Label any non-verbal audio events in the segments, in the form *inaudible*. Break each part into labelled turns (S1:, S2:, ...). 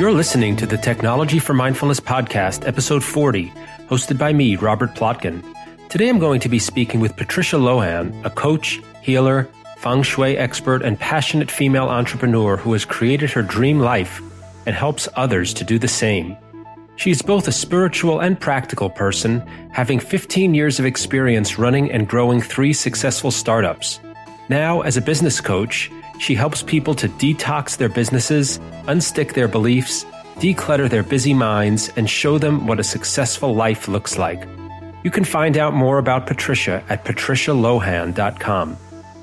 S1: You're listening to the Technology for Mindfulness podcast, episode 40, hosted by me, Robert Plotkin. Today I'm going to be speaking with Patricia Lohan, a coach, healer, feng shui expert, and passionate female entrepreneur who has created her dream life and helps others to do the same. She is both a spiritual and practical person, having 15 years of experience running and growing three successful startups. Now, as a business coach, she helps people to detox their businesses, unstick their beliefs, declutter their busy minds, and show them what a successful life looks like. You can find out more about Patricia at patricialohan.com.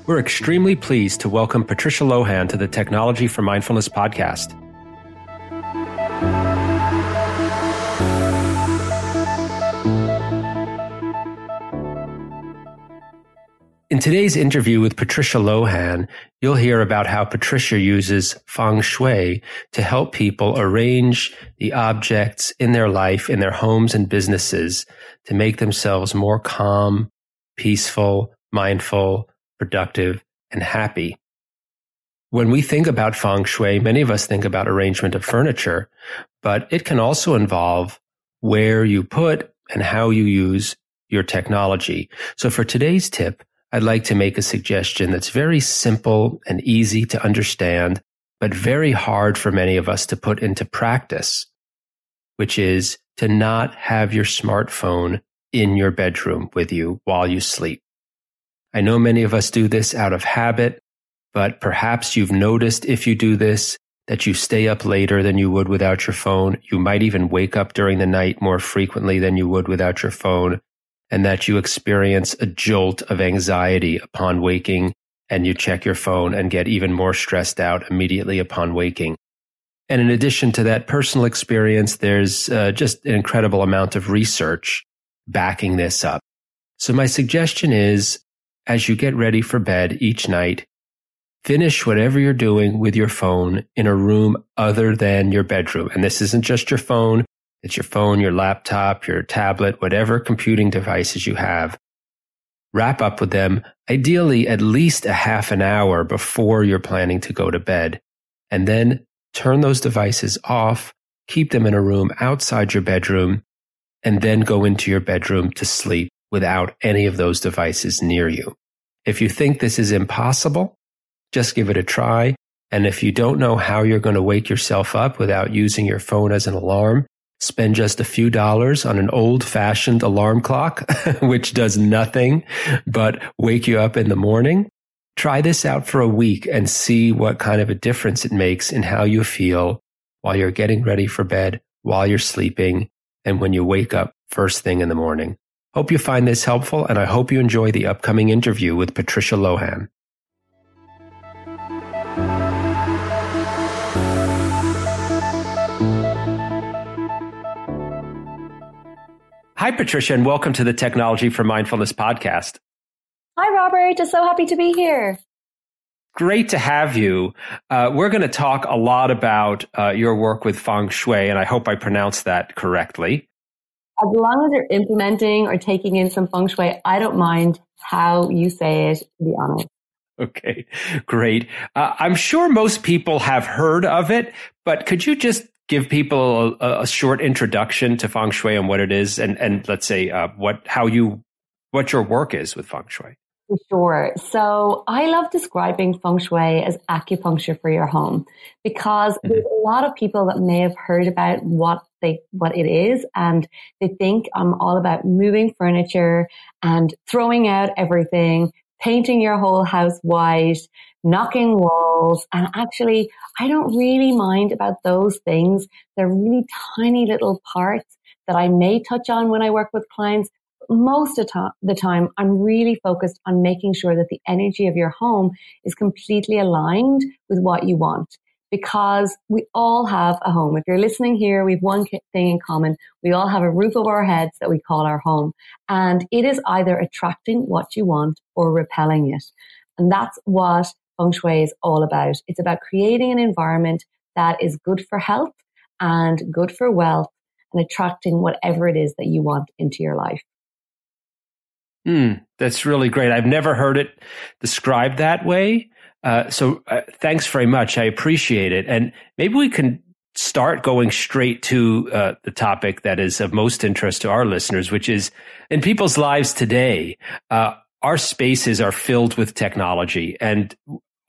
S1: We're extremely pleased to welcome Patricia Lohan to the Technology for Mindfulness podcast. In today's interview with Patricia Lohan, you'll hear about how Patricia uses feng shui to help people arrange the objects in their life, in their homes and businesses to make themselves more calm, peaceful, mindful, productive, and happy. When we think about feng shui, many of us think about arrangement of furniture, but it can also involve where you put and how you use your technology. So for today's tip, I'd like to make a suggestion that's very simple and easy to understand, but very hard for many of us to put into practice, which is to not have your smartphone in your bedroom with you while you sleep. I know many of us do this out of habit, but perhaps you've noticed if you do this that you stay up later than you would without your phone. You might even wake up during the night more frequently than you would without your phone and that you experience a jolt of anxiety upon waking and you check your phone and get even more stressed out immediately upon waking. And in addition to that personal experience, there's uh, just an incredible amount of research backing this up. So my suggestion is as you get ready for bed each night, finish whatever you're doing with your phone in a room other than your bedroom. And this isn't just your phone. It's your phone, your laptop, your tablet, whatever computing devices you have. Wrap up with them, ideally at least a half an hour before you're planning to go to bed. And then turn those devices off, keep them in a room outside your bedroom, and then go into your bedroom to sleep without any of those devices near you. If you think this is impossible, just give it a try. And if you don't know how you're going to wake yourself up without using your phone as an alarm, spend just a few dollars on an old fashioned alarm clock, *laughs* which does nothing but wake you up in the morning. Try this out for a week and see what kind of a difference it makes in how you feel while you're getting ready for bed, while you're sleeping, and when you wake up first thing in the morning. Hope you find this helpful, and I hope you enjoy the upcoming interview with Patricia Lohan. Hi, Patricia, and welcome to the Technology for Mindfulness podcast.
S2: Hi, Robert. Just so happy to be here.
S1: Great to have you. Uh, we're going to talk a lot about uh, your work with feng shui, and I hope I pronounced that correctly.
S2: As long as you're implementing or taking in some feng shui, I don't mind how you say it, to be honest.
S1: Okay, great. Uh, I'm sure most people have heard of it, but could you just give people a, a, short introduction to feng shui and what it is, and and let's say uh, what how you what your work is with feng shui.
S2: Sure. So I love describing feng shui as acupuncture for your home because mm-hmm. there's a lot of people that may have heard about what they what it is and they think I'm all about moving furniture and throwing out everything, painting your whole house white, knocking walls. And actually, I don't really mind about those things. They're really tiny little parts that I may touch on when I work with clients. Most of the time, I'm really focused on making sure that the energy of your home is completely aligned with what you want. Because we all have a home. If you're listening here, we have one thing in common. We all have a roof over our heads that we call our home. And it is either attracting what you want or repelling it. And that's what feng shui is all about. It's about creating an environment that is good for health and good for wealth and attracting whatever it is that you want into your life.
S1: Mm, that's really great. I've never heard it described that way. Uh, so uh, thanks very much. I appreciate it. And maybe we can start going straight to uh, the topic that is of most interest to our listeners, which is in people's lives today. Uh, our spaces are filled with technology, and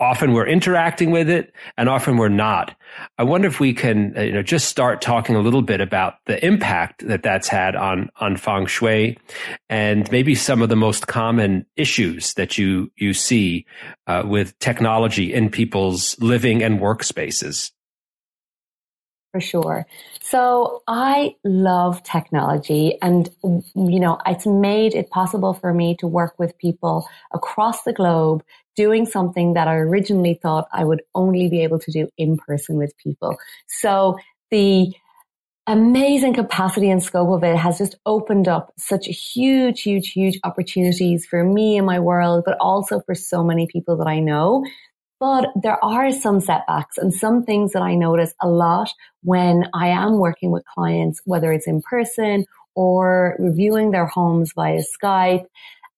S1: often we're interacting with it and often we're not. I wonder if we can, uh, you know, just start talking a little bit about the impact that that's had on, on feng shui and maybe some of the most common issues that you, you see uh, with technology in people's living and workspaces.
S2: For sure. So I love technology and, you know, it's made it possible for me to work with people across the globe doing something that I originally thought I would only be able to do in person with people. So the amazing capacity and scope of it has just opened up such huge, huge, huge opportunities for me and my world, but also for so many people that I know but there are some setbacks and some things that I notice a lot when I am working with clients, whether it's in person or reviewing their homes via Skype.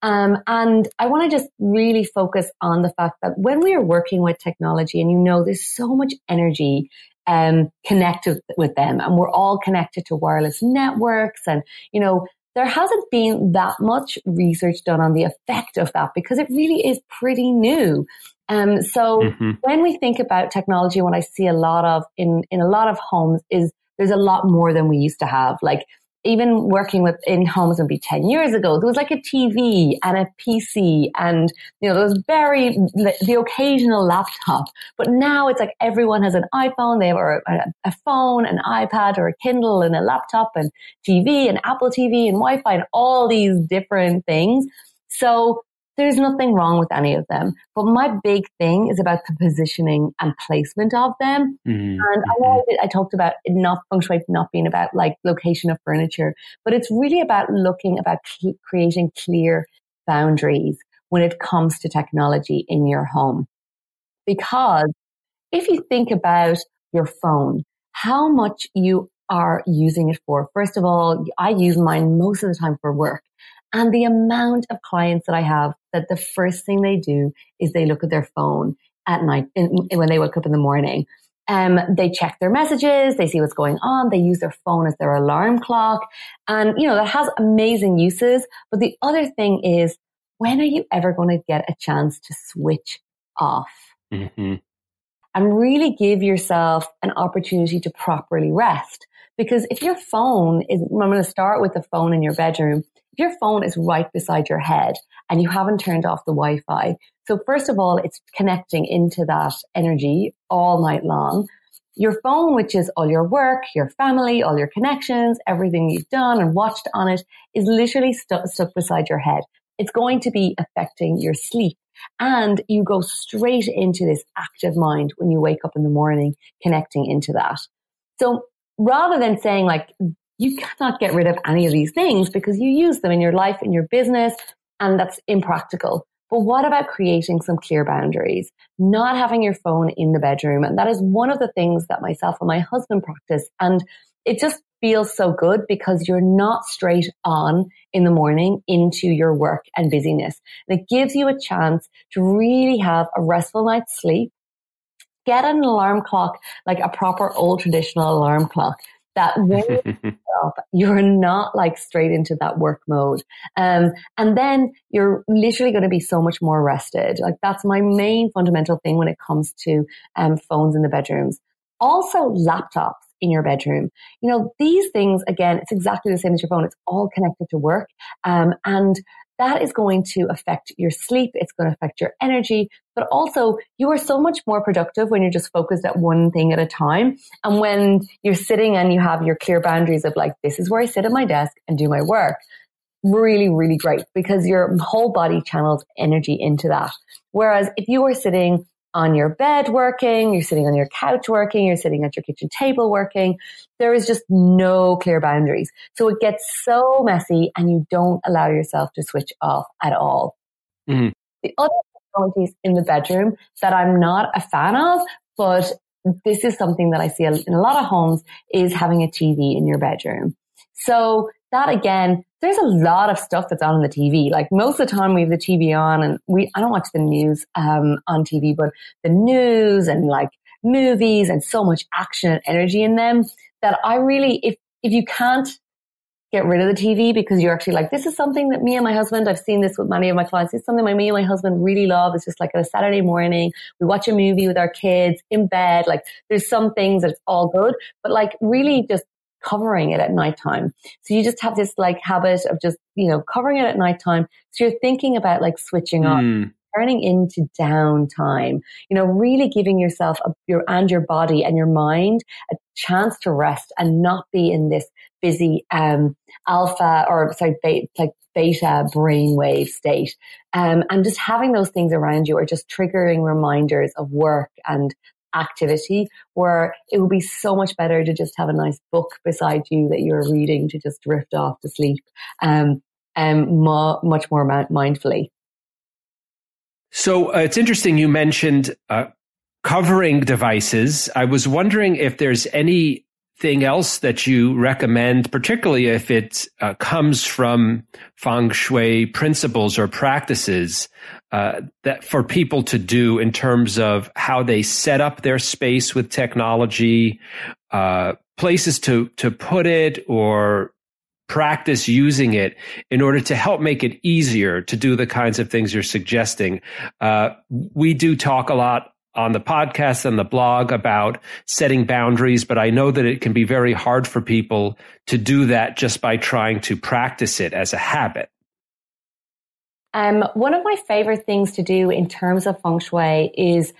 S2: Um, and I want to just really focus on the fact that when we are working with technology, and you know, there's so much energy um, connected with them, and we're all connected to wireless networks, and you know, there hasn't been that much research done on the effect of that because it really is pretty new. Um, so mm-hmm. when we think about technology, what I see a lot of in, in a lot of homes is there's a lot more than we used to have. Like even working with in homes maybe 10 years ago, there was like a TV and a PC and, you know, there was very, the occasional laptop. But now it's like everyone has an iPhone, they have a, a phone, an iPad or a Kindle and a laptop and TV and Apple TV and Wi-Fi and all these different things. So there's nothing wrong with any of them. But my big thing is about the positioning and placement of them. Mm-hmm. And I know mm-hmm. I talked about it not feng shui not being about like location of furniture, but it's really about looking about cl- creating clear boundaries when it comes to technology in your home. Because if you think about your phone, how much you are using it for. First of all, I use mine most of the time for work. And the amount of clients that I have that the first thing they do is they look at their phone at night in, when they wake up in the morning. Um, they check their messages, they see what's going on, they use their phone as their alarm clock. And, you know, that has amazing uses. But the other thing is, when are you ever going to get a chance to switch off? Mm-hmm. And really give yourself an opportunity to properly rest. Because if your phone is, I'm going to start with the phone in your bedroom if your phone is right beside your head and you haven't turned off the Wi-Fi, so first of all, it's connecting into that energy all night long. Your phone, which is all your work, your family, all your connections, everything you've done and watched on it is literally stu- stuck beside your head. It's going to be affecting your sleep. And you go straight into this active mind when you wake up in the morning, connecting into that. So rather than saying like, you cannot get rid of any of these things because you use them in your life, in your business, and that's impractical. But what about creating some clear boundaries? Not having your phone in the bedroom. And that is one of the things that myself and my husband practice. And it just feels so good because you're not straight on in the morning into your work and busyness. And it gives you a chance to really have a restful night's sleep. Get an alarm clock, like a proper old traditional alarm clock that when *laughs* up, you're not like straight into that work mode. Um, and then you're literally going to be so much more rested. Like that's my main fundamental thing when it comes to um, phones in the bedrooms. Also laptops in your bedroom. You know, these things, again, it's exactly the same as your phone. It's all connected to work. Um, and that is going to affect your sleep. It's going to affect your energy, but also you are so much more productive when you're just focused at one thing at a time. And when you're sitting and you have your clear boundaries of like, this is where I sit at my desk and do my work. Really, really great because your whole body channels energy into that. Whereas if you are sitting on your bed working, you're sitting on your couch working, you're sitting at your kitchen table working. There is just no clear boundaries. So it gets so messy and you don't allow yourself to switch off at all. Mm-hmm. The other technologies in the bedroom that I'm not a fan of, but this is something that I see in a lot of homes is having a TV in your bedroom. So that again, there's a lot of stuff that's on the TV. Like most of the time we have the TV on and we, I don't watch the news, um, on TV, but the news and like movies and so much action and energy in them that I really, if, if you can't get rid of the TV because you're actually like, this is something that me and my husband, I've seen this with many of my clients. It's something my, me and my husband really love. It's just like a Saturday morning. We watch a movie with our kids in bed. Like there's some things that's all good, but like really just covering it at nighttime. So you just have this like habit of just, you know, covering it at nighttime. So you're thinking about like switching mm. off turning into downtime, you know, really giving yourself a, your and your body and your mind a chance to rest and not be in this busy um, alpha or sorry, beta, like beta brainwave state. Um, and just having those things around you are just triggering reminders of work and activity where it would be so much better to just have a nice book beside you that you're reading to just drift off to sleep um, um, ma- much more ma- mindfully.
S1: So uh, it's interesting you mentioned uh, covering devices. I was wondering if there's anything else that you recommend, particularly if it uh, comes from feng shui principles or practices uh, that for people to do in terms of how they set up their space with technology, uh, places to to put it, or practice using it in order to help make it easier to do the kinds of things you're suggesting. Uh, we do talk a lot on the podcast and the blog about setting boundaries, but I know that it can be very hard for people to do that just by trying to practice it as a habit.
S2: Um, one of my favorite things to do in terms of feng shui is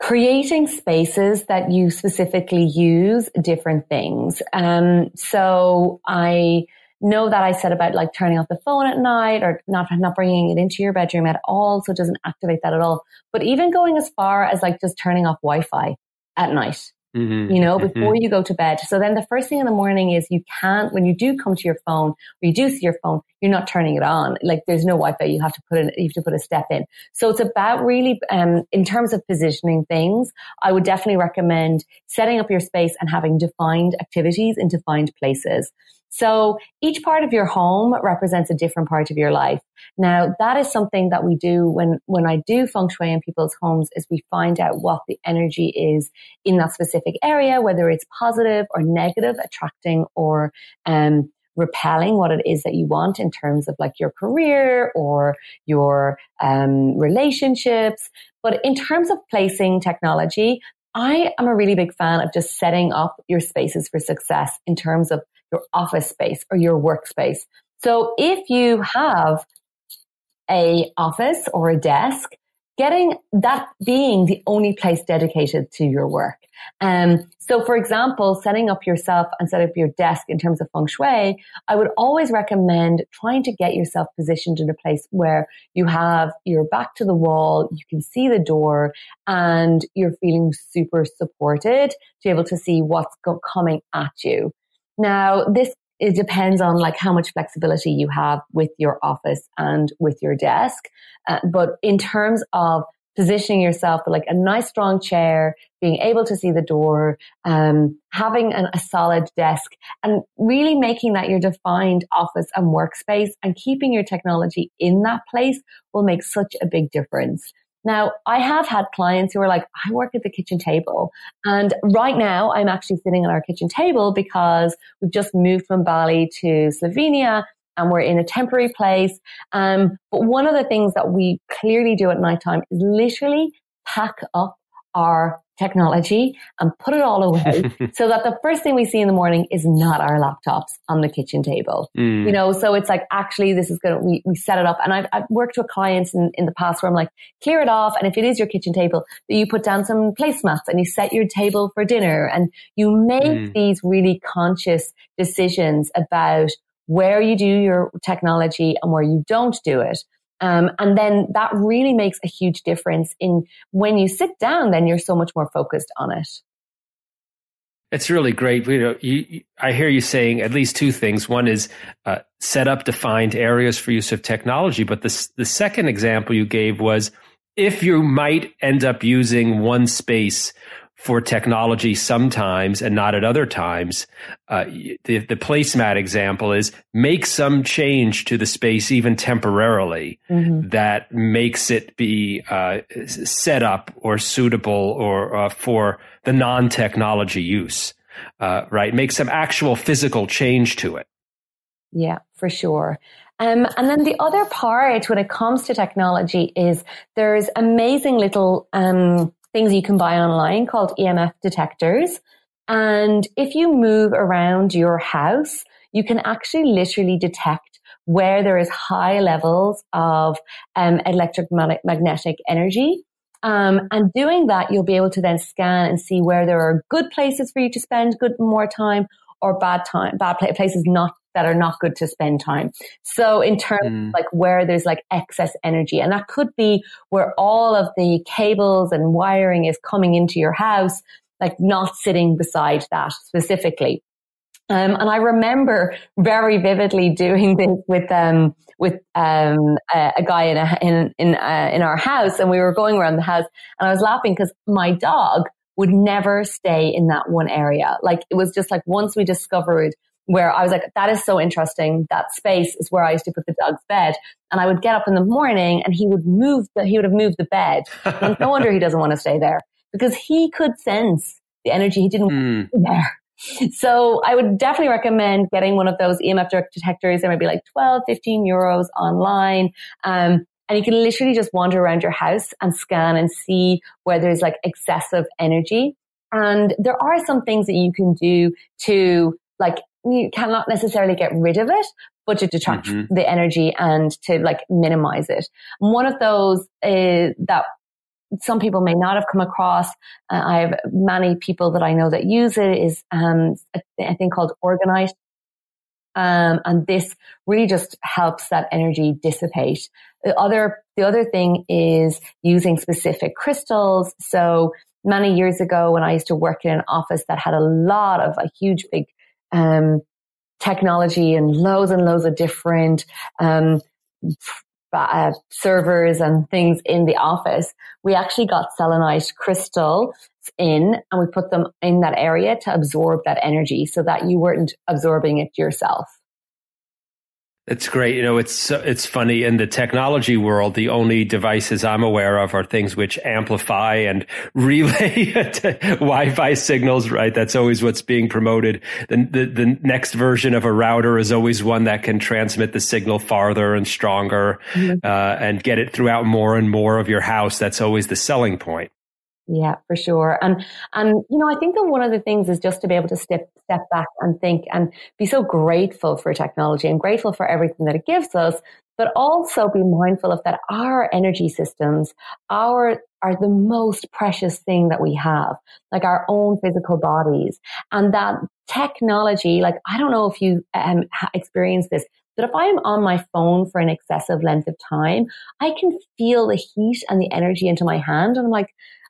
S2: creating spaces that you specifically use different things. Um, so I know that I said about like turning off the phone at night or not, not bringing it into your bedroom at all. So it doesn't activate that at all. But even going as far as like just turning off Wi-Fi at night. Mm-hmm. you know, before mm-hmm. you go to bed. So then the first thing in the morning is you can't, when you do come to your phone or you do see your phone, you're not turning it on. Like there's no Wi-Fi. You have to put in, you have to put a step in. So it's about really, um, in terms of positioning things, I would definitely recommend setting up your space and having defined activities in defined places. So each part of your home represents a different part of your life. Now that is something that we do when, when I do feng shui in people's homes is we find out what the energy is in that specific area, whether it's positive or negative, attracting or, um, repelling what it is that you want in terms of like your career or your um, relationships. But in terms of placing technology, I am a really big fan of just setting up your spaces for success in terms of your office space or your workspace. So if you have a office or a desk, getting that being the only place dedicated to your work. Um, so for example, setting up yourself and set up your desk in terms of feng shui, I would always recommend trying to get yourself positioned in a place where you have your back to the wall, you can see the door and you're feeling super supported to be able to see what's coming at you. Now, this it depends on like how much flexibility you have with your office and with your desk. Uh, but in terms of positioning yourself like a nice strong chair, being able to see the door, um, having an, a solid desk and really making that your defined office and workspace and keeping your technology in that place will make such a big difference. Now, I have had clients who are like, I work at the kitchen table. And right now, I'm actually sitting at our kitchen table because we've just moved from Bali to Slovenia and we're in a temporary place. Um, but one of the things that we clearly do at nighttime is literally pack up our technology and put it all away *laughs* so that the first thing we see in the morning is not our laptops on the kitchen table. Mm. You know, so it's like, actually, this is good. We, we set it up. And I've, I've worked with clients in, in the past where I'm like, clear it off. And if it is your kitchen table, that you put down some placemats and you set your table for dinner and you make mm. these really conscious decisions about where you do your technology and where you don't do it. Um, and then that really makes a huge difference in when you sit down, then you're so much more focused on it.
S1: It's really great. You know, you, I hear you saying at least two things. One is uh, set up defined areas for use of technology, but the the second example you gave was if you might end up using one space for technology sometimes and not at other times. Uh, the, the placemat example is make some change to the space, even temporarily, mm-hmm. that makes it be uh, set up or suitable or uh, for the non technology use. Uh, right, make some actual physical change to it.
S2: Yeah, for sure. Um, and then the other part when it comes to technology is there's amazing little um, things you can buy online called EMF detectors. And if you move around your house, you can actually literally detect where there is high levels of um, electromagnetic energy. Um, and doing that, you'll be able to then scan and see where there are good places for you to spend good more time or bad time, bad places not that are not good to spend time. So in terms mm. like where there's like excess energy, and that could be where all of the cables and wiring is coming into your house, like not sitting beside that specifically. Um, and I remember very vividly doing this with um, with um, a, a, guy in a, in in, uh, in our house, and we were going around the house, and I was laughing because my dog would never stay in that one area. Like it was just like once we discovered where I was like, that is so interesting. That space is where I used to put the dog's bed. And I would get up in the morning and he would move the, he would have moved the bed. no wonder he doesn't want to stay there because he could sense the energy. He didn't mm. there. So I would definitely recommend getting one of those EMF detectors. They might be like 12, 15 euros online. Um, and you can literally just wander around your house and scan and see where there's like excessive energy. And there are some things that you can do to like you cannot necessarily get rid of it, but to detract mm-hmm. the energy and to like minimize it. And one of those is that some people may not have come across. Uh, I have many people that I know that use it is um, a, a thing called Orgonite. Um, and this really just helps that energy dissipate. The other, the other thing is using specific crystals. So many years ago when I used to work in an office that had a lot of a huge big um, technology and loads and loads of different um, uh, servers and things in the office, we actually got selenite crystal in and we put them in that area to absorb that energy so that you weren't absorbing it yourself.
S1: It's great. You know, it's it's funny in the technology world. The only devices I'm aware of are things which amplify and *laughs* relay Wi-Fi signals. Right, that's always what's being promoted. The, the the next version of a router is always one that can transmit the signal farther and stronger, mm-hmm. uh, and get it throughout more and more of your house. That's always the selling point.
S2: Yeah, for sure. And, and, you know, I think that one of the things is just to be able to step, step back and think and be so grateful for technology and grateful for everything that it gives us, but also be mindful of that our energy systems are, are the most precious thing that we have, like our own physical bodies and that technology, like, I don't know if you um, experience this, but if I'm on my phone for an excessive length of time, I can feel the heat and the energy into my hand. And I'm like,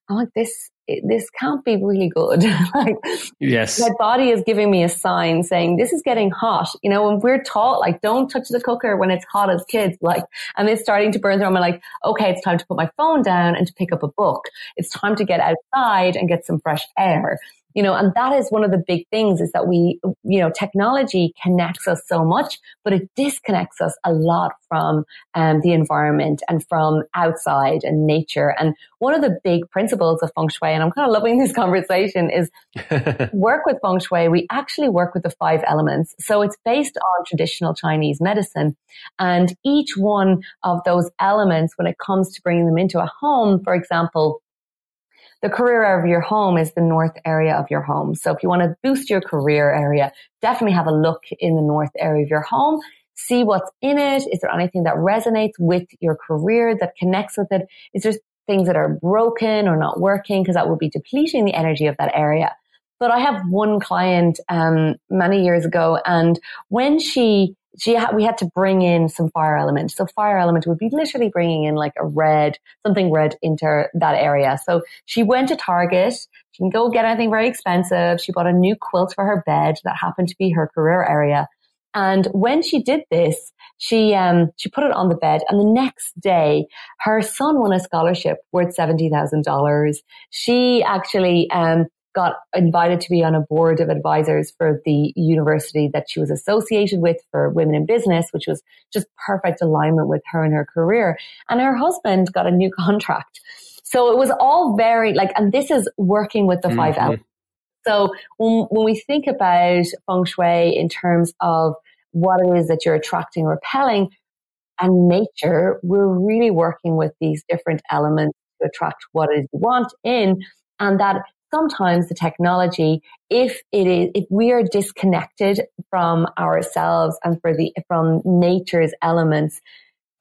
S2: I'm like, this, this can't be really good. *laughs* like,
S1: yes,
S2: my body is giving me a sign saying this is getting hot. You know, when we're taught like, don't touch the cooker when it's hot as kids, like, and it's starting to burn through. I'm like, okay, it's time to put my phone down and to pick up a book. It's time to get outside and get some fresh air you know, and that is one of the big things is that we, you know, technology connects us so much, but it disconnects us a lot from um, the environment and from outside and nature. And one of the big principles of feng shui, and I'm kind of loving this conversation, is *laughs* work with feng shui. We actually work with the five elements. So it's based on traditional Chinese medicine. And each one of those elements, when it comes to bringing them into a home, for example, the career area of your home is the north area of your home. So if you want to boost your career area, definitely have a look in the north area of your home. See what's in it. Is there anything that resonates with your career that connects with it? Is there things that are broken or not working? Because that will be depleting the energy of that area. But I have one client um, many years ago, and when she she ha- we had to bring in some fire element. So fire element would be literally bringing in like a red, something red into that area. So she went to Target. She didn't go get anything very expensive. She bought a new quilt for her bed that happened to be her career area. And when she did this, she um, she put it on the bed, and the next day, her son won a scholarship worth seventy thousand dollars. She actually um, got invited to be on a board of advisors for the university that she was associated with for women in business, which was just perfect alignment with her and her career. And her husband got a new *laughs* contract. So it was all very like, and this is working with the 5 mm-hmm. elements. So when, when we think about feng shui in terms of what it is that you're attracting or repelling and nature, we're really working with these different elements to attract what it is you want in. And that sometimes the technology, if it is, if we are disconnected from ourselves and for the, from nature's elements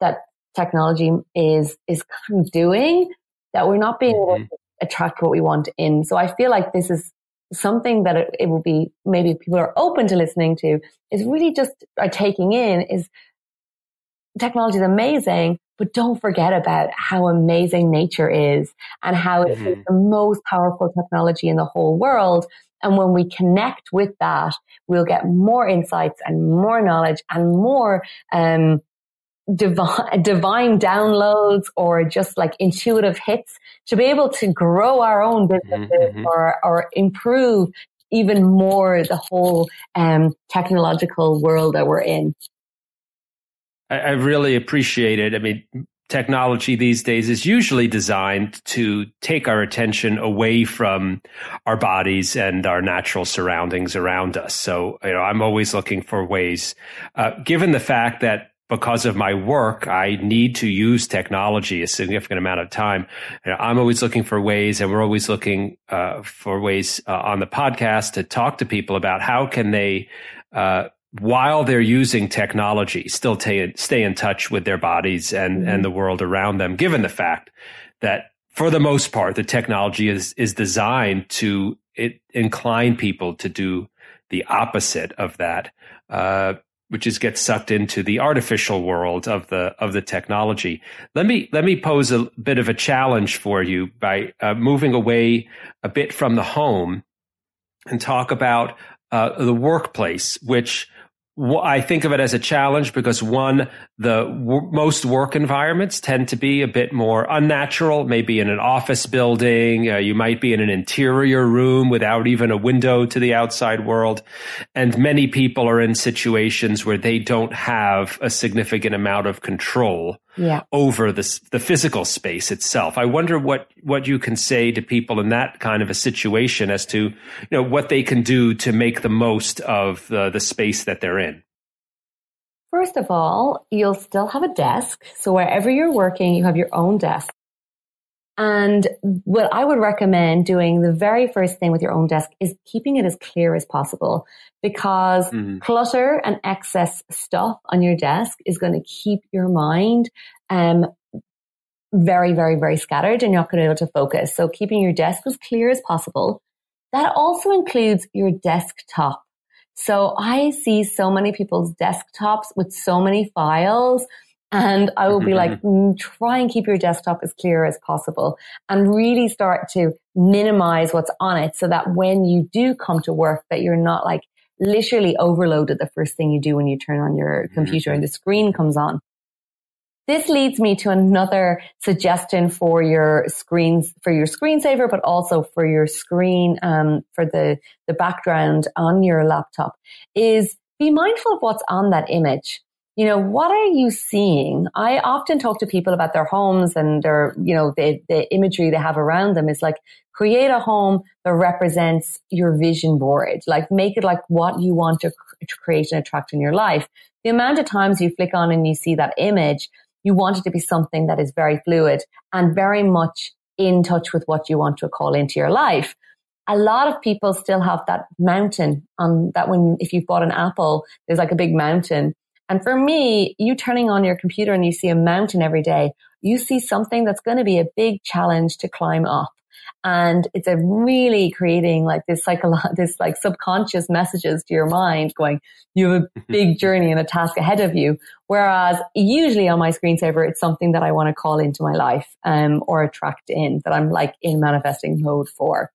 S2: that technology is, is kind of doing, that we're not being able mm-hmm. to attract what we want in. So I feel like this is something that it, it will be maybe people are open to listening to is really just are taking in is technology is amazing, but don't forget about how amazing nature is and how mm-hmm. it is the most powerful technology in the whole world. And when we connect with that, we'll get more insights and more knowledge and more, um, divine, divine downloads or just like intuitive hits to be able to grow our own mm-hmm, businesses mm-hmm. or, or improve even more the whole um, technological world that we're in.
S1: I, I really appreciate it. I mean, technology these days is usually designed to take our attention away from our bodies and our natural surroundings around us. So, you know, I'm always looking for ways, uh, given the fact that because of my work, I need to use technology a significant amount of time. I'm always looking for ways, and we're always looking uh, for ways uh, on the podcast to talk to people about how can they, uh, while they're using technology, still t- stay in touch with their bodies and mm-hmm. and the world around them. Given the fact that for the most part, the technology is is designed to it, incline people to do the opposite of that. Uh, which is get sucked into the artificial world of the of the technology. Let me let me pose a bit of a challenge for you by uh, moving away a bit from the home and talk about uh, the workplace, which I think of it as a challenge because one, the w- most work environments tend to be a bit more unnatural. Maybe in an office building, uh, you might be in an interior room without even a window to the outside world. And many people are in situations where they don't have a significant amount of control yeah. over the, the physical space itself. I wonder what, what you can say to people in that kind of a situation as to, you know, what they can do to make the most of the, the space that they're in.
S2: First of all, you'll still have a desk. So wherever you're working, you have your own desk. And what I would recommend doing the very first thing with your own desk is keeping it as clear as possible because mm-hmm. clutter and excess stuff on your desk is going to keep your mind um, very, very, very scattered and you're not going to be able to focus. So keeping your desk as clear as possible. That also includes your desktop. So I see so many people's desktops with so many files and I will be like, mm, try and keep your desktop as clear as possible and really start to minimize what's on it so that when you do come to work, that you're not like literally overloaded the first thing you do when you turn on your mm-hmm. computer and the screen comes on. This leads me to another suggestion for your screens, for your screensaver, but also for your screen, um, for the, the background on your laptop is be mindful of what's on that image you know, what are you seeing? I often talk to people about their homes and their, you know, the, the imagery they have around them is like, create a home that represents your vision board. Like make it like what you want to, to create and attract in your life. The amount of times you flick on and you see that image, you want it to be something that is very fluid and very much in touch with what you want to call into your life. A lot of people still have that mountain on that when, if you've bought an apple, there's like a big mountain and for me, you turning on your computer and you see a mountain every day, you see something that's going to be a big challenge to climb up. And it's a really creating like this psycholo- *laughs* this like subconscious messages to your mind going, you have a big journey and a task ahead of you. Whereas usually on my screensaver, it's something that I want to call into my life, um, or attract in that I'm like in manifesting mode for.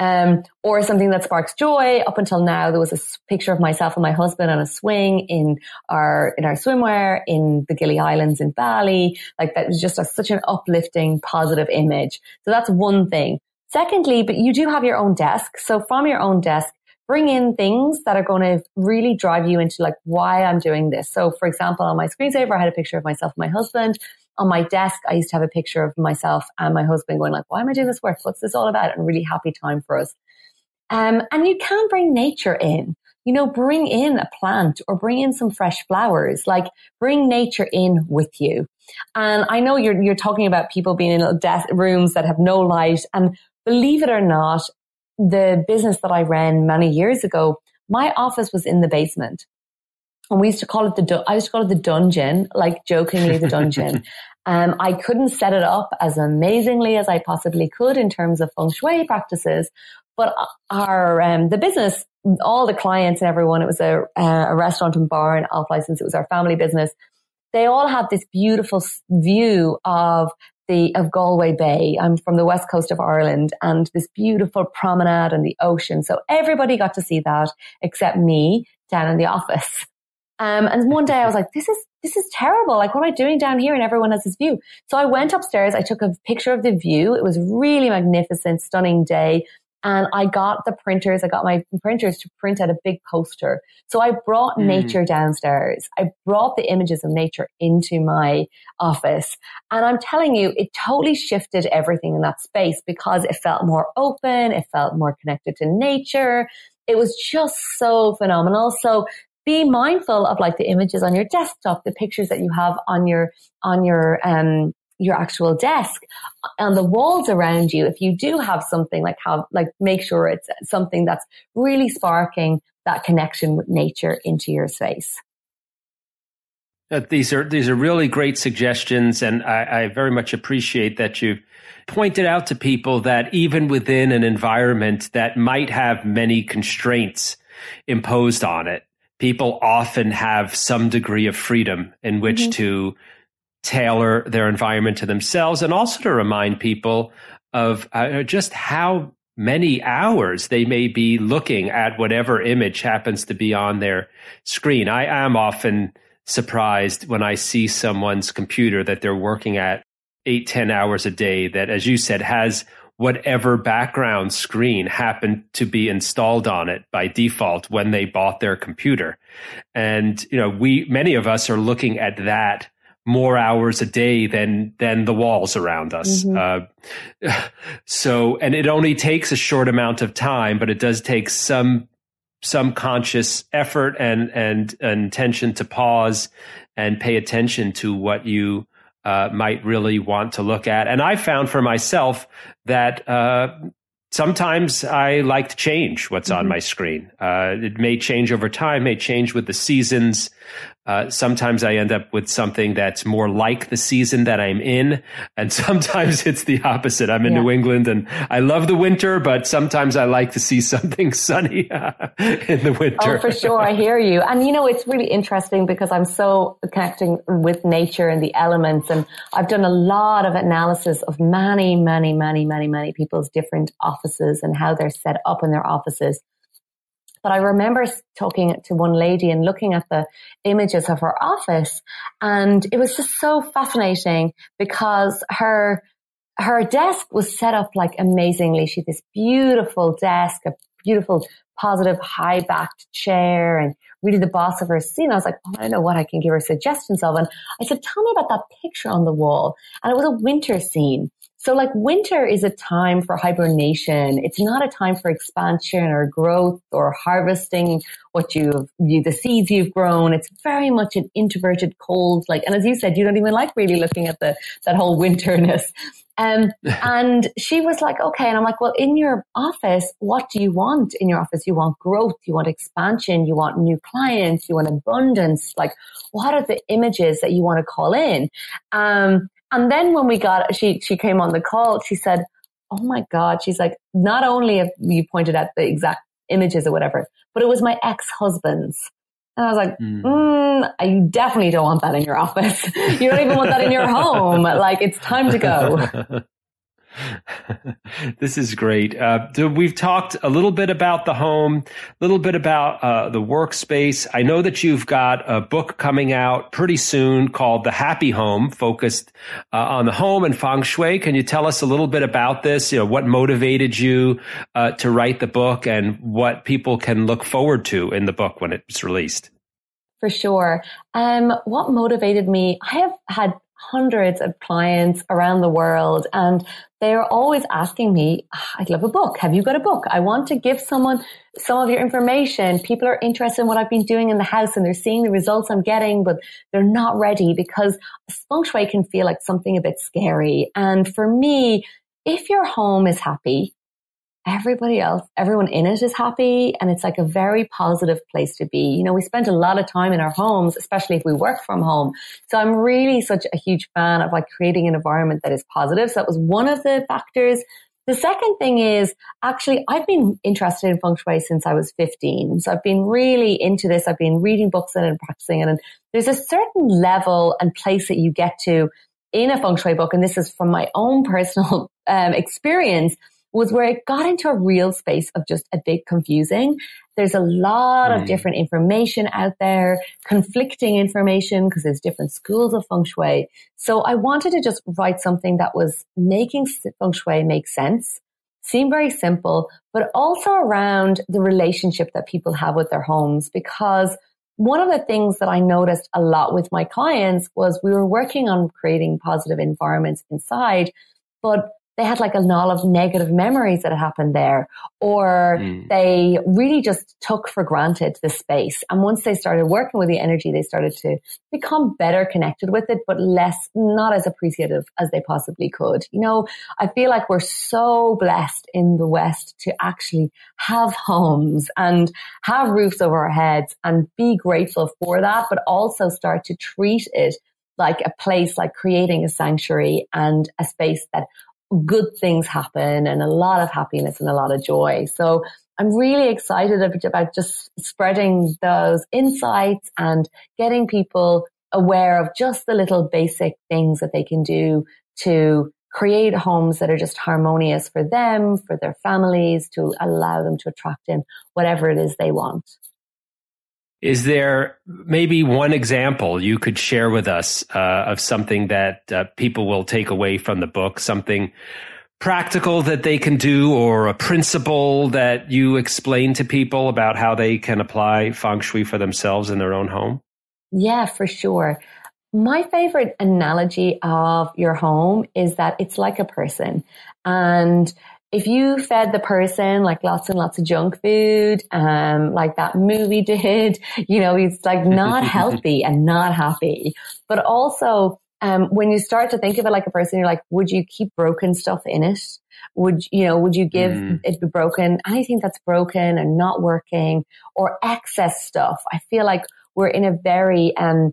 S2: Um, or something that sparks joy. Up until now, there was a picture of myself and my husband on a swing in our, in our swimwear in the Gili Islands in Bali. Like that was just a, such an uplifting, positive image. So that's one thing. Secondly, but you do have your own desk. So from your own desk, bring in things that are going to really drive you into like why I'm doing this. So for example, on my screensaver, I had a picture of myself and my husband. On my desk, I used to have a picture of myself and my husband going like, why am I doing this work? What's this all about? And really happy time for us. Um, and you can bring nature in, you know, bring in a plant or bring in some fresh flowers, like bring nature in with you. And I know you're, you're talking about people being in little rooms that have no light. And believe it or not, the business that I ran many years ago, my office was in the basement. And we used to call it the, I used to call it the dungeon, like jokingly the dungeon. *laughs* um, I couldn't set it up as amazingly as I possibly could in terms of feng shui practices, but our, um, the business, all the clients and everyone, it was a, a restaurant and bar and off license. It was our family business. They all had this beautiful view of the of Galway Bay. I'm from the west coast of Ireland and this beautiful promenade and the ocean. So everybody got to see that except me down in the office. Um, and one day I was like, this is, this is terrible. Like, what am I doing down here? And everyone has this view. So I went upstairs. I took a picture of the view. It was really magnificent, stunning day. And I got the printers, I got my printers to print out a big poster. So I brought mm. nature downstairs. I brought the images of nature into my office. And I'm telling you, it totally shifted everything in that space because it felt more open. It felt more connected to nature. It was just so phenomenal. So be mindful of like the images on your desktop, the pictures that you have on your, on your, um, your actual desk on the walls around you. If you do have something like have like make sure it's something that's really sparking that connection with nature into your space.
S1: Uh, these are these are really great suggestions and I, I very much appreciate that you've pointed out to people that even within an environment that might have many constraints imposed on it people often have some degree of freedom in which mm-hmm. to tailor their environment to themselves and also to remind people of uh, just how many hours they may be looking at whatever image happens to be on their screen. I am often surprised when I see someone's computer that they're working at eight, ten hours a day that, as you said, has whatever background screen happened to be installed on it by default when they bought their computer. And, you know, we, many of us are looking at that more hours a day than than the walls around us. Mm-hmm. Uh, *sighs* so, and it only takes a short amount of time, but it does take some some conscious effort and and, and intention to pause and pay attention to what you uh, might really want to look at. And I found for myself that uh, sometimes I like to change what's mm-hmm. on my screen. Uh, it may change over time, may change with the seasons. Uh, sometimes I end up with something that's more like the season that I'm in. And *laughs* sometimes it's the opposite. I'm in yeah. New England and I love the winter, but sometimes I like to see *laughs* something sunny in the winter.
S2: Oh, for sure. I hear you. And you know, it's really interesting because I'm so connecting with nature and the elements. And I've done a lot of analysis of many, many, many, many, many people's different offices and how they're set up in their offices. But I remember talking to one lady and looking at the images of her office and it was just so fascinating because her her desk was set up like amazingly. She had this beautiful desk, a beautiful positive high backed chair and really the boss of her scene. I was like, oh, I don't know what I can give her suggestions of. And I said, tell me about that picture on the wall. And it was a winter scene. So like winter is a time for hibernation. It's not a time for expansion or growth or harvesting what you've, you, the seeds you've grown. It's very much an introverted cold, like, and as you said, you don't even like really looking at the, that whole winterness. Um, *laughs* and she was like, okay. And I'm like, well, in your office, what do you want in your office? You want growth. You want expansion. You want new clients. You want abundance. Like, what are the images that you want to call in? Um, and then when we got, she, she came on the call, she said, Oh my God. She's like, not only have you pointed out the exact images or whatever, but it was my ex-husband's. And I was like, mm. Mm, you definitely don't want that in your office. *laughs* you don't even want that in your home. Like it's time to go. *laughs* *laughs*
S1: this is great. Uh, we've talked a little bit about the home, a little bit about uh, the workspace. I know that you've got a book coming out pretty soon called The Happy Home, focused uh, on the home and feng shui. Can you tell us a little bit about this? You know, what motivated you uh, to write the book and what people can look forward to in the book when it's released?
S2: For sure. Um, what motivated me? I have had hundreds of clients around the world and they're always asking me, ah, I'd love a book. Have you got a book? I want to give someone some of your information. People are interested in what I've been doing in the house and they're seeing the results I'm getting, but they're not ready because feng shui can feel like something a bit scary. And for me, if your home is happy, everybody else, everyone in it is happy. And it's like a very positive place to be. You know, we spend a lot of time in our homes, especially if we work from home. So I'm really such a huge fan of like creating an environment that is positive. So that was one of the factors. The second thing is actually, I've been interested in feng shui since I was 15. So I've been really into this. I've been reading books and practicing it. And there's a certain level and place that you get to in a feng shui book. And this is from my own *laughs* personal um, experience was where it got into a real space of just a bit confusing. There's a lot mm. of different information out there, conflicting information because there's different schools of feng shui. So I wanted to just write something that was making feng shui make sense, seem very simple, but also around the relationship that people have with their homes because one of the things that I noticed a lot with my clients was we were working on creating positive environments inside, but they had like a lot of negative memories that had happened there, or mm. they really just took for granted the space. And once they started working with the energy, they started to become better connected with it, but less, not as appreciative as they possibly could. You know, I feel like we're so blessed in the West to actually have homes and have roofs over our heads and be grateful for that, but also start to treat it like a place like creating a sanctuary and a space that good things happen and a lot of happiness and a lot of joy. So I'm really excited about just spreading those insights and getting people aware of just the little basic things that they can do to create homes that are just harmonious for them, for their families, to allow them to attract in whatever it is they want.
S1: Is there maybe one example you could share with us uh, of something that uh, people will take away from the book, something practical that they can do, or a principle that you explain to people about how they can apply feng shui for themselves in their own home?
S2: Yeah, for sure. My favorite analogy of your home is that it's like a person. And if you fed the person like lots and lots of junk food, um, like that movie *laughs* did, you know, it's like not *laughs* healthy and not happy. But also, um, when you start to think of it like a person, you're like, would you keep broken stuff in it? Would, you know, would you give mm. it be broken? Anything that's broken and not working or excess stuff. I feel like we're in a very, um,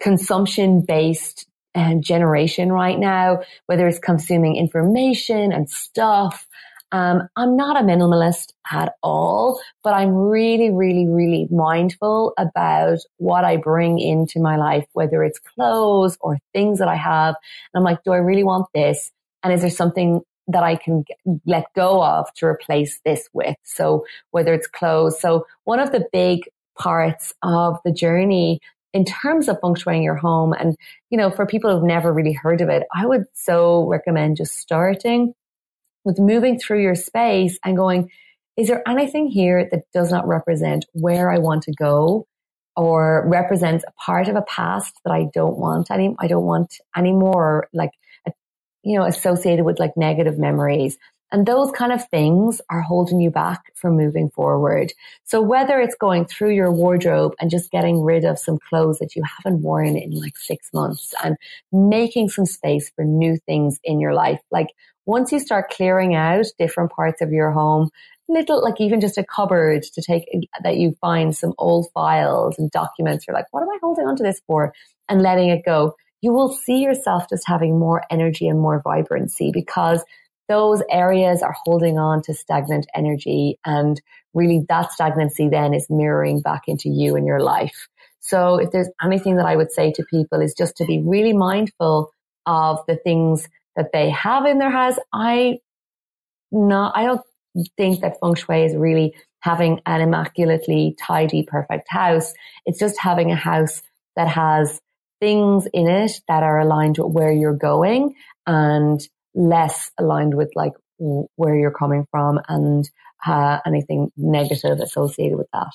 S2: consumption based and generation right now, whether it's consuming information and stuff. Um, I'm not a minimalist at all, but I'm really, really, really mindful about what I bring into my life, whether it's clothes or things that I have. And I'm like, do I really want this? And is there something that I can let go of to replace this with? So whether it's clothes. So one of the big parts of the journey in terms of feng shuiing your home and, you know, for people who've never really heard of it, I would so recommend just starting with moving through your space and going, is there anything here that does not represent where I want to go or represents a part of a past that I don't want any, I don't want anymore, like, you know, associated with like negative memories. And those kind of things are holding you back from moving forward. So whether it's going through your wardrobe and just getting rid of some clothes that you haven't worn in like six months and making some space for new things in your life, like once you start clearing out different parts of your home, little, like even just a cupboard to take that you find some old files and documents, you're like, what am I holding onto this for? And letting it go. You will see yourself just having more energy and more vibrancy because those areas are holding on to stagnant energy and really that stagnancy then is mirroring back into you and your life. So if there's anything that I would say to people is just to be really mindful of the things that they have in their house. I not, I don't think that feng shui is really having an immaculately tidy, perfect house. It's just having a house that has things in it that are aligned with where you're going and less aligned with like where you're coming from and uh, anything negative associated with that.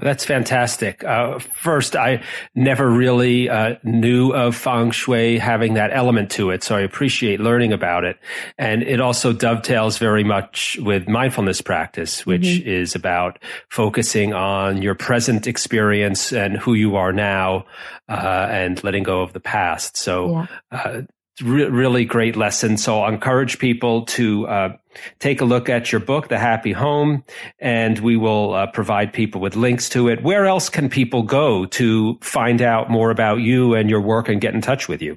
S1: That's fantastic. Uh, first, I never really uh, knew of feng shui having that element to it, so I appreciate learning about it. And it also dovetails very much with mindfulness practice, which mm-hmm. is about focusing on your present experience and who you are now, uh, and letting go of the past. So, yeah. Re- really great lesson. So I encourage people to uh, take a look at your book, The Happy Home, and we will uh, provide people with links to it. Where else can people go to find out more about you and your work and get in touch with you?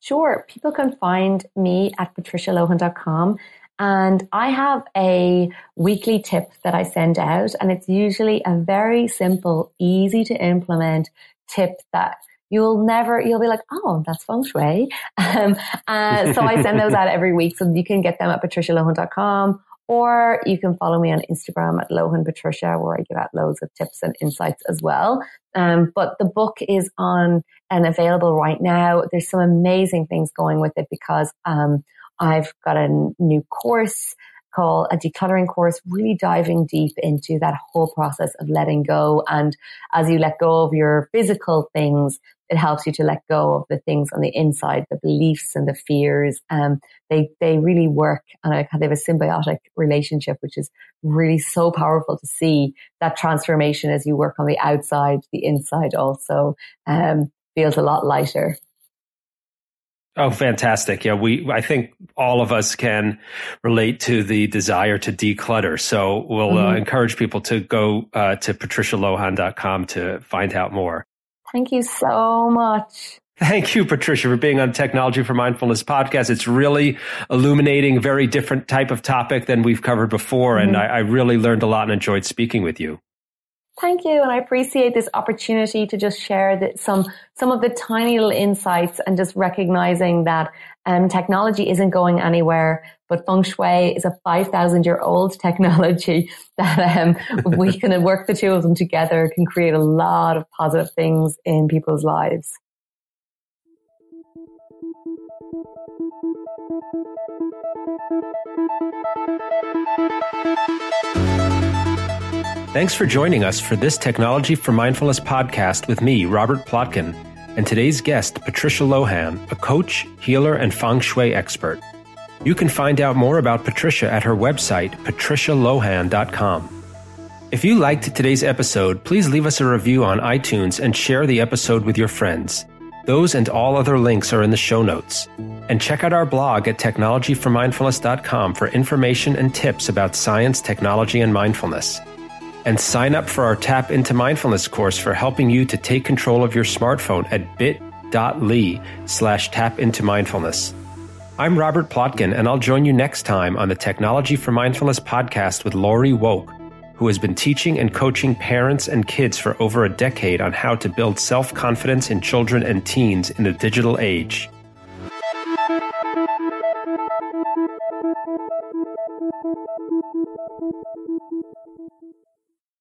S2: Sure. People can find me at patricialohan.com. And I have a weekly tip that I send out, and it's usually a very simple, easy to implement tip that you'll never, you'll be like, oh, that's feng shui. *laughs* Um, uh, so I send those out *laughs* every week. So you can get them at patricialohan.com or you can follow me on Instagram at Lohan Patricia, where I give out loads of tips and insights as well. Um, but the book is on and available right now. There's some amazing things going with it because um, I've got a new course called a decluttering course, really diving deep into that whole process of letting go. And as you let go of your physical things, it helps you to let go of the things on the inside, the beliefs and the fears. Um, they, they really work and they have a symbiotic relationship, which is really so powerful to see that transformation as you work on the outside, the inside also, um, feels a lot lighter.
S1: Oh, fantastic. Yeah, we, I think all of us can relate to the desire to declutter. So we'll uh, mm-hmm. uh, encourage people to go uh, to patricialohan.com to find out more.
S2: Thank you so much.
S1: Thank you, Patricia, for being on Technology for Mindfulness podcast. It's really illuminating, very different type of topic than we've covered before. Mm-hmm. And I, I really learned a lot and enjoyed speaking with you.
S2: Thank you. And I appreciate this opportunity to just share the, some, some of the tiny little insights and just recognizing that um, technology isn't going anywhere, but feng shui is a 5,000 year old technology *laughs* that um, we *laughs* can work the two of them together can create a lot of positive things in people's lives.
S1: Thanks for joining us for this Technology for Mindfulness podcast with me, Robert Plotkin, and today's guest, Patricia Lohan, a coach, healer, and feng shui expert. You can find out more about Patricia at her website, patricialohan.com. If you liked today's episode, please leave us a review on iTunes and share the episode with your friends. Those and all other links are in the show notes. And check out our blog at technologyformindfulness.com for information and tips about science, technology, and mindfulness and sign up for our Tap into Mindfulness course for helping you to take control of your smartphone at bit.ly slash tap into mindfulness. I'm Robert Plotkin, and I'll join you next time on the Technology for Mindfulness podcast with Laurie Woke, who has been teaching and coaching parents and kids for over a decade on how to build self confidence in children and teens in the digital age.